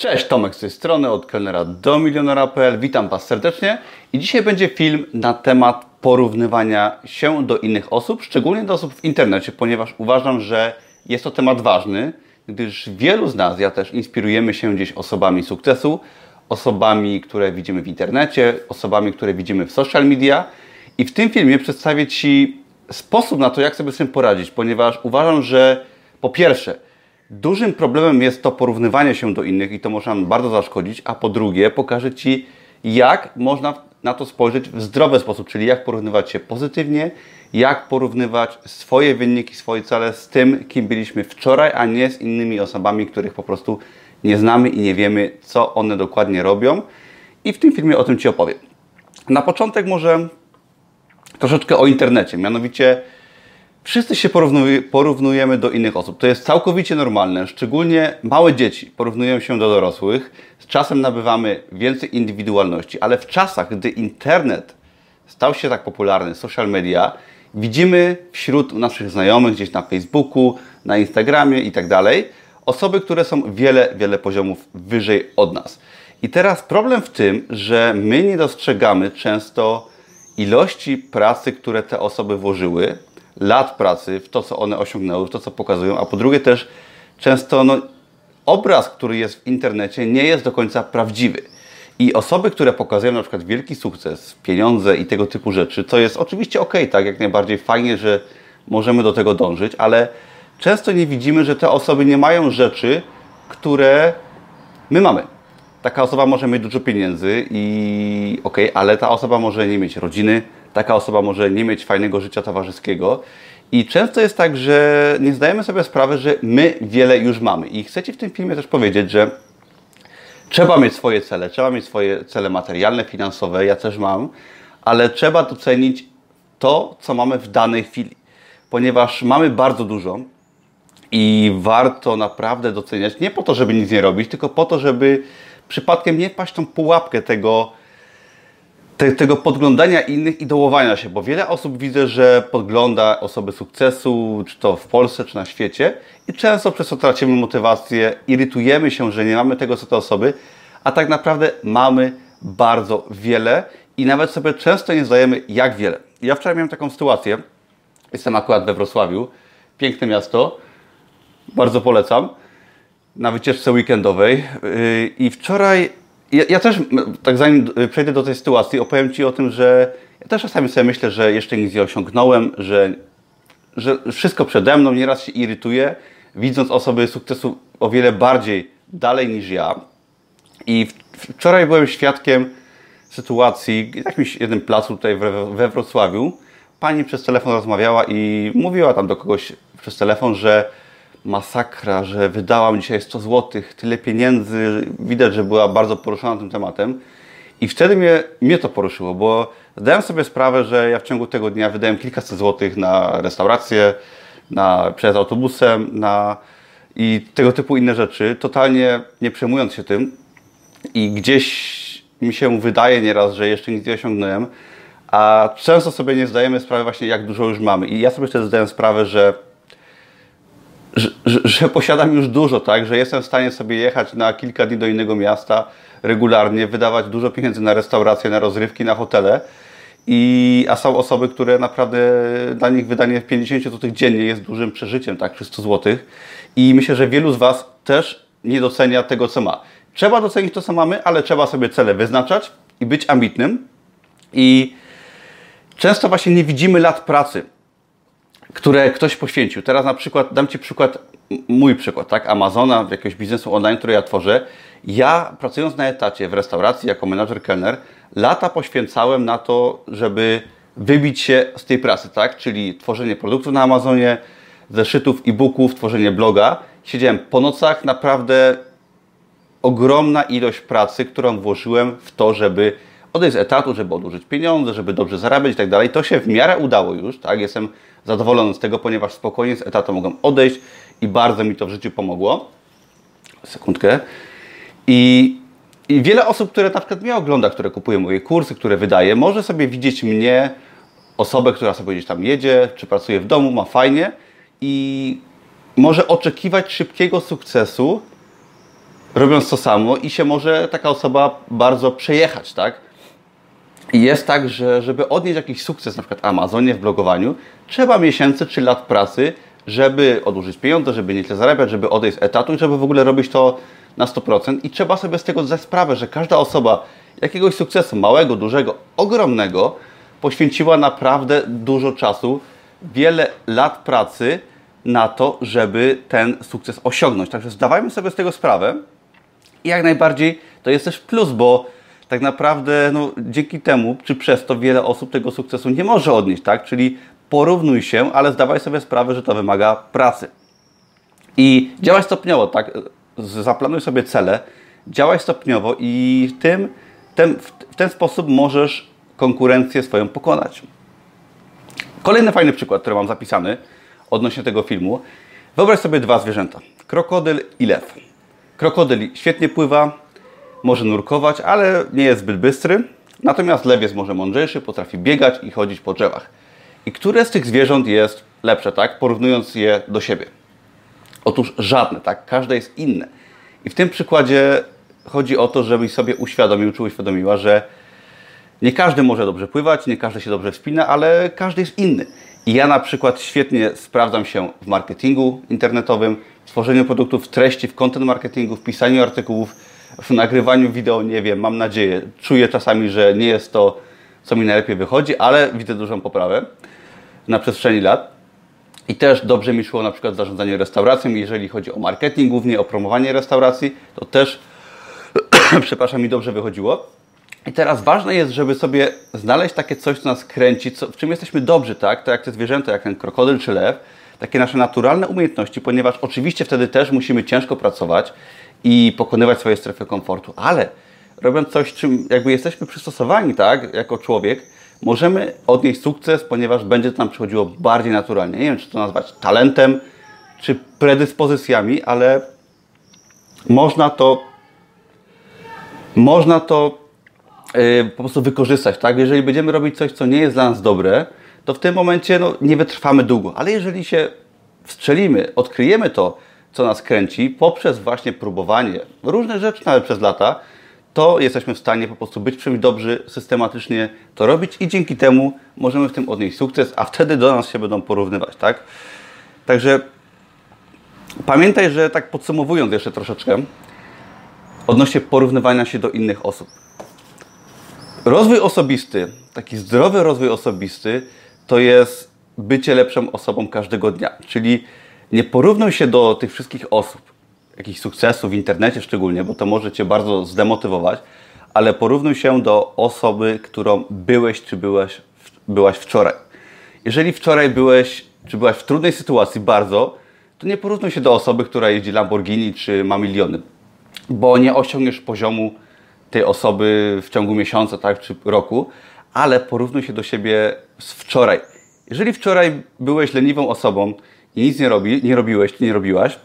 Cześć, Tomek z tej strony, od kelnera do milionera.pl. Witam Was serdecznie i dzisiaj będzie film na temat porównywania się do innych osób, szczególnie do osób w internecie, ponieważ uważam, że jest to temat ważny, gdyż wielu z nas, ja też inspirujemy się gdzieś osobami sukcesu, osobami, które widzimy w internecie, osobami, które widzimy w social media i w tym filmie przedstawię Ci sposób na to, jak sobie z tym poradzić, ponieważ uważam, że po pierwsze, Dużym problemem jest to porównywanie się do innych i to może nam bardzo zaszkodzić, a po drugie pokażę Ci, jak można na to spojrzeć w zdrowy sposób, czyli jak porównywać się pozytywnie, jak porównywać swoje wyniki, swoje cele z tym, kim byliśmy wczoraj, a nie z innymi osobami, których po prostu nie znamy i nie wiemy, co one dokładnie robią. I w tym filmie o tym Ci opowiem. Na początek może troszeczkę o internecie, mianowicie Wszyscy się porównujemy do innych osób. To jest całkowicie normalne. Szczególnie małe dzieci porównują się do dorosłych. Z czasem nabywamy więcej indywidualności, ale w czasach, gdy internet stał się tak popularny, social media, widzimy wśród naszych znajomych gdzieś na Facebooku, na Instagramie i tak dalej, osoby, które są wiele, wiele poziomów wyżej od nas. I teraz problem w tym, że my nie dostrzegamy często ilości pracy, które te osoby włożyły, lat pracy w to, co one osiągnęły, w to, co pokazują, a po drugie też często no, obraz, który jest w internecie, nie jest do końca prawdziwy. I osoby, które pokazują na przykład wielki sukces, pieniądze i tego typu rzeczy, to jest oczywiście ok, tak, jak najbardziej fajnie, że możemy do tego dążyć, ale często nie widzimy, że te osoby nie mają rzeczy, które my mamy. Taka osoba może mieć dużo pieniędzy i ok, ale ta osoba może nie mieć rodziny, taka osoba może nie mieć fajnego życia towarzyskiego. I często jest tak, że nie zdajemy sobie sprawy, że my wiele już mamy. I chcę Ci w tym filmie też powiedzieć, że trzeba mieć swoje cele, trzeba mieć swoje cele materialne, finansowe, ja też mam, ale trzeba docenić to, co mamy w danej chwili. Ponieważ mamy bardzo dużo i warto naprawdę doceniać, nie po to, żeby nic nie robić, tylko po to, żeby przypadkiem nie wpaść tą pułapkę tego, te, tego podglądania innych i dołowania się, bo wiele osób widzę, że podgląda osoby sukcesu, czy to w Polsce, czy na świecie i często przez to tracimy motywację, irytujemy się, że nie mamy tego, co te osoby, a tak naprawdę mamy bardzo wiele i nawet sobie często nie zdajemy, jak wiele. Ja wczoraj miałem taką sytuację, jestem akurat we Wrocławiu, piękne miasto, bardzo polecam, na wycieczce weekendowej. Yy, i wczoraj ja, ja, też, tak zanim przejdę do tej sytuacji, opowiem Ci o tym, że ja też czasami sobie myślę, że jeszcze nic nie osiągnąłem, że, że wszystko przede mną, nieraz się irytuję, widząc osoby sukcesu o wiele bardziej dalej niż ja. I wczoraj byłem świadkiem sytuacji, w jakimś jednym placu tutaj we Wrocławiu. Pani przez telefon rozmawiała i mówiła tam do kogoś przez telefon, że masakra, że wydałam dzisiaj 100 zł, tyle pieniędzy. Widać, że była bardzo poruszona tym tematem. I wtedy mnie, mnie to poruszyło, bo zdałem sobie sprawę, że ja w ciągu tego dnia wydałem kilkaset złotych na restaurację, na przejazd autobusem, na i tego typu inne rzeczy, totalnie nie przejmując się tym. I gdzieś mi się wydaje nieraz, że jeszcze nic nie osiągnąłem, a często sobie nie zdajemy sprawy właśnie, jak dużo już mamy. I ja sobie wtedy zdałem sprawę, że że, że, posiadam już dużo, tak, że jestem w stanie sobie jechać na kilka dni do innego miasta regularnie, wydawać dużo pieniędzy na restauracje, na rozrywki, na hotele. I, a są osoby, które naprawdę dla nich wydanie 50 zł dziennie jest dużym przeżyciem, tak, przy 100 zł. I myślę, że wielu z Was też nie docenia tego, co ma. Trzeba docenić to, co mamy, ale trzeba sobie cele wyznaczać i być ambitnym. I często właśnie nie widzimy lat pracy które ktoś poświęcił. Teraz na przykład, dam Ci przykład, mój przykład, tak, Amazona, jakiegoś biznesu online, który ja tworzę. Ja pracując na etacie w restauracji jako menadżer kelner, lata poświęcałem na to, żeby wybić się z tej pracy, tak, czyli tworzenie produktów na Amazonie, zeszytów, e-booków, tworzenie bloga. Siedziałem po nocach, naprawdę ogromna ilość pracy, którą włożyłem w to, żeby odejść z etatu, żeby odłożyć pieniądze, żeby dobrze zarabiać i tak dalej. To się w miarę udało już, tak? Jestem zadowolony z tego, ponieważ spokojnie z etatu mogłem odejść i bardzo mi to w życiu pomogło. Sekundkę. I, I wiele osób, które na przykład mnie ogląda, które kupuje moje kursy, które wydaje, może sobie widzieć mnie, osobę, która sobie gdzieś tam jedzie, czy pracuje w domu, ma fajnie i może oczekiwać szybkiego sukcesu, robiąc to samo i się może taka osoba bardzo przejechać, tak? I jest tak, że żeby odnieść jakiś sukces, na przykład Amazonie w blogowaniu, trzeba miesięcy czy lat pracy, żeby odłożyć pieniądze, żeby nieźle zarabiać, żeby odejść z etatu i żeby w ogóle robić to na 100%. I trzeba sobie z tego zdać sprawę, że każda osoba jakiegoś sukcesu, małego, dużego, ogromnego, poświęciła naprawdę dużo czasu, wiele lat pracy na to, żeby ten sukces osiągnąć. Także zdawajmy sobie z tego sprawę i jak najbardziej to jest też plus, bo tak naprawdę no, dzięki temu, czy przez to wiele osób tego sukcesu nie może odnieść, tak? Czyli porównuj się, ale zdawaj sobie sprawę, że to wymaga pracy. I działaj stopniowo, tak? Zaplanuj sobie cele, działaj stopniowo i tym, ten, w ten sposób możesz konkurencję swoją pokonać. Kolejny fajny przykład, który mam zapisany odnośnie tego filmu. Wyobraź sobie dwa zwierzęta. Krokodyl i lew. Krokodyl świetnie pływa, może nurkować, ale nie jest zbyt bystry. Natomiast lew jest może mądrzejszy, potrafi biegać i chodzić po drzewach. I które z tych zwierząt jest lepsze, tak? Porównując je do siebie. Otóż żadne, tak? Każde jest inne. I w tym przykładzie chodzi o to, żebyś sobie uświadomił, czy uświadomiła, że nie każdy może dobrze pływać, nie każdy się dobrze wspina, ale każdy jest inny. I ja na przykład świetnie sprawdzam się w marketingu internetowym, w tworzeniu produktów, treści, w content marketingu, w pisaniu artykułów, w nagrywaniu wideo, nie wiem, mam nadzieję. Czuję czasami, że nie jest to, co mi najlepiej wychodzi, ale widzę dużą poprawę na przestrzeni lat. I też dobrze mi szło na przykład zarządzanie restauracją, jeżeli chodzi o marketing, głównie o promowanie restauracji, to też, przepraszam, mi dobrze wychodziło. I teraz ważne jest, żeby sobie znaleźć takie coś, co nas kręci, co, w czym jesteśmy dobrzy, tak? To jak te zwierzęta, jak ten krokodyl czy lew, takie nasze naturalne umiejętności, ponieważ oczywiście wtedy też musimy ciężko pracować i pokonywać swoje strefy komfortu, ale robiąc coś, czym jakby jesteśmy przystosowani, tak, jako człowiek, możemy odnieść sukces, ponieważ będzie to nam przychodziło bardziej naturalnie. Nie wiem, czy to nazwać talentem, czy predyspozycjami, ale można to można to yy, po prostu wykorzystać, tak? Jeżeli będziemy robić coś, co nie jest dla nas dobre, to w tym momencie no, nie wytrwamy długo. Ale jeżeli się wstrzelimy, odkryjemy to, co nas kręci, poprzez właśnie próbowanie różnych rzeczy nawet przez lata, to jesteśmy w stanie po prostu być czymś dobrzy, systematycznie to robić i dzięki temu możemy w tym odnieść sukces, a wtedy do nas się będą porównywać, tak? Także pamiętaj, że tak podsumowując jeszcze troszeczkę, odnośnie porównywania się do innych osób. Rozwój osobisty, taki zdrowy rozwój osobisty, to jest bycie lepszą osobą każdego dnia. Czyli nie porównuj się do tych wszystkich osób, jakichś sukcesów w internecie szczególnie, bo to może Cię bardzo zdemotywować, ale porównuj się do osoby, którą byłeś czy byłeś, byłaś wczoraj. Jeżeli wczoraj byłeś czy byłaś w trudnej sytuacji bardzo, to nie porównuj się do osoby, która jeździ Lamborghini czy ma miliony, bo nie osiągniesz poziomu tej osoby w ciągu miesiąca tak, czy roku, ale porównuj się do siebie z wczoraj. Jeżeli wczoraj byłeś leniwą osobą i nic nie, robi, nie robiłeś, nie robiłaś,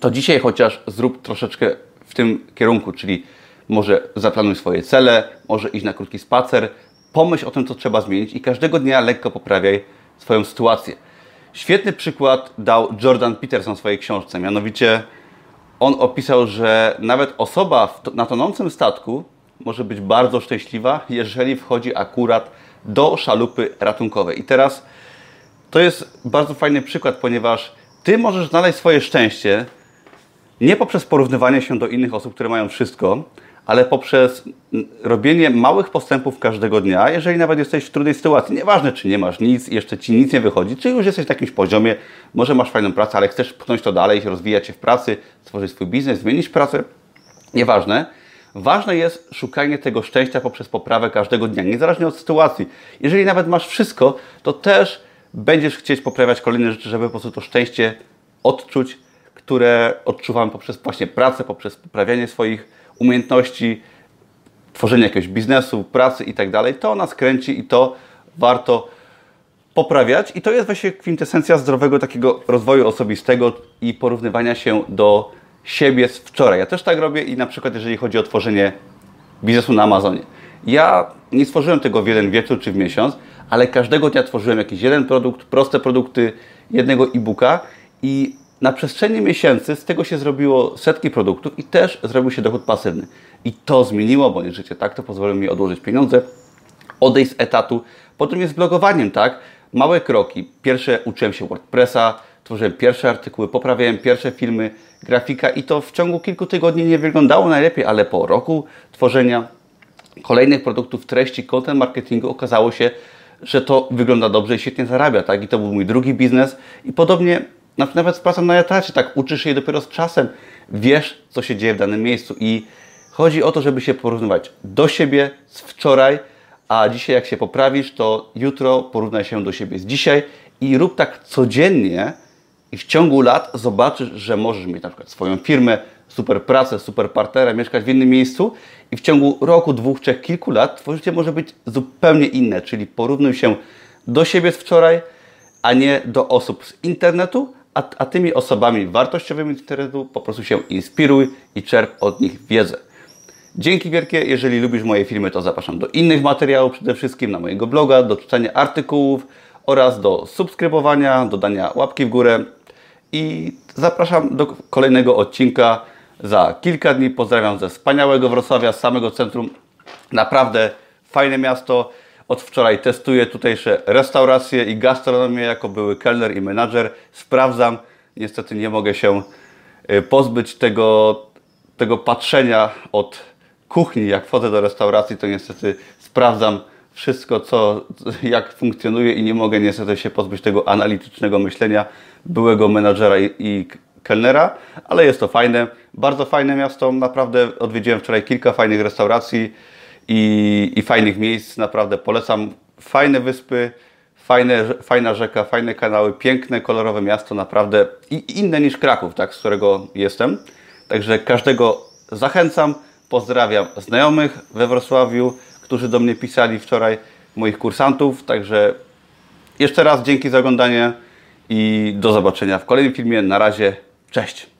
to dzisiaj chociaż zrób troszeczkę w tym kierunku, czyli może zaplanuj swoje cele, może iść na krótki spacer, pomyśl o tym, co trzeba zmienić i każdego dnia lekko poprawiaj swoją sytuację. Świetny przykład dał Jordan Peterson w swojej książce, mianowicie on opisał, że nawet osoba na tonącym statku może być bardzo szczęśliwa, jeżeli wchodzi akurat do szalupy ratunkowej. I teraz to jest bardzo fajny przykład, ponieważ Ty możesz znaleźć swoje szczęście nie poprzez porównywanie się do innych osób, które mają wszystko, ale poprzez robienie małych postępów każdego dnia, jeżeli nawet jesteś w trudnej sytuacji. Nieważne, czy nie masz nic, jeszcze ci nic nie wychodzi, czy już jesteś w jakimś poziomie, może masz fajną pracę, ale chcesz pchnąć to dalej, rozwijać się w pracy, stworzyć swój biznes, zmienić pracę. Nieważne. Ważne jest szukanie tego szczęścia poprzez poprawę każdego dnia, niezależnie od sytuacji. Jeżeli nawet masz wszystko, to też będziesz chcieć poprawiać kolejne rzeczy, żeby po prostu to szczęście odczuć, które odczuwam poprzez właśnie pracę, poprzez poprawianie swoich umiejętności, tworzenie jakiegoś biznesu, pracy i tak dalej. To nas kręci i to warto poprawiać. I to jest właśnie kwintesencja zdrowego takiego rozwoju osobistego i porównywania się do siebie z wczoraj. Ja też tak robię i na przykład jeżeli chodzi o tworzenie biznesu na Amazonie. Ja nie stworzyłem tego w jeden wieczór czy w miesiąc, ale każdego dnia tworzyłem jakiś jeden produkt, proste produkty, jednego e-booka i na przestrzeni miesięcy z tego się zrobiło setki produktów i też zrobił się dochód pasywny. I to zmieniło moje życie, tak? To pozwoliło mi odłożyć pieniądze, odejść z etatu. Potem jest blogowaniem, tak? Małe kroki. Pierwsze uczyłem się WordPressa, tworzyłem pierwsze artykuły, poprawiałem pierwsze filmy, grafika i to w ciągu kilku tygodni nie wyglądało najlepiej, ale po roku tworzenia kolejnych produktów, treści, content marketingu okazało się, że to wygląda dobrze i świetnie zarabia, tak? I to był mój drugi biznes i podobnie nawet z pracą na etacie, tak? Uczysz się dopiero z czasem, wiesz, co się dzieje w danym miejscu i chodzi o to, żeby się porównywać do siebie z wczoraj, a dzisiaj jak się poprawisz, to jutro porównaj się do siebie z dzisiaj i rób tak codziennie i w ciągu lat zobaczysz, że możesz mieć na przykład swoją firmę, super pracę, super partnera, mieszkać w innym miejscu i w ciągu roku, dwóch, trzech, kilku lat Twoje życie może być zupełnie inne, czyli porównuj się do siebie z wczoraj, a nie do osób z internetu, a, a tymi osobami wartościowymi z internetu po prostu się inspiruj i czerp od nich wiedzę. Dzięki wielkie, jeżeli lubisz moje filmy, to zapraszam do innych materiałów, przede wszystkim na mojego bloga, do czytania artykułów oraz do subskrybowania, dodania łapki w górę i zapraszam do kolejnego odcinka za kilka dni. Pozdrawiam ze wspaniałego Wrocławia, z samego centrum. Naprawdę fajne miasto. Od wczoraj testuję tutejsze restauracje i gastronomię jako były kelner i menadżer. Sprawdzam. Niestety nie mogę się y, pozbyć tego, tego patrzenia od kuchni. Jak wchodzę do restauracji, to niestety sprawdzam wszystko, co, jak funkcjonuje i nie mogę niestety się pozbyć tego analitycznego myślenia byłego menadżera i, i kelnera, ale jest to fajne, bardzo fajne miasto, naprawdę odwiedziłem wczoraj kilka fajnych restauracji i, i fajnych miejsc, naprawdę polecam, fajne wyspy, fajne, fajna rzeka, fajne kanały, piękne, kolorowe miasto, naprawdę i inne niż Kraków, tak, z którego jestem, także każdego zachęcam, pozdrawiam znajomych we Wrocławiu, którzy do mnie pisali wczoraj, moich kursantów, także jeszcze raz dzięki za oglądanie i do zobaczenia w kolejnym filmie. Na razie, cześć!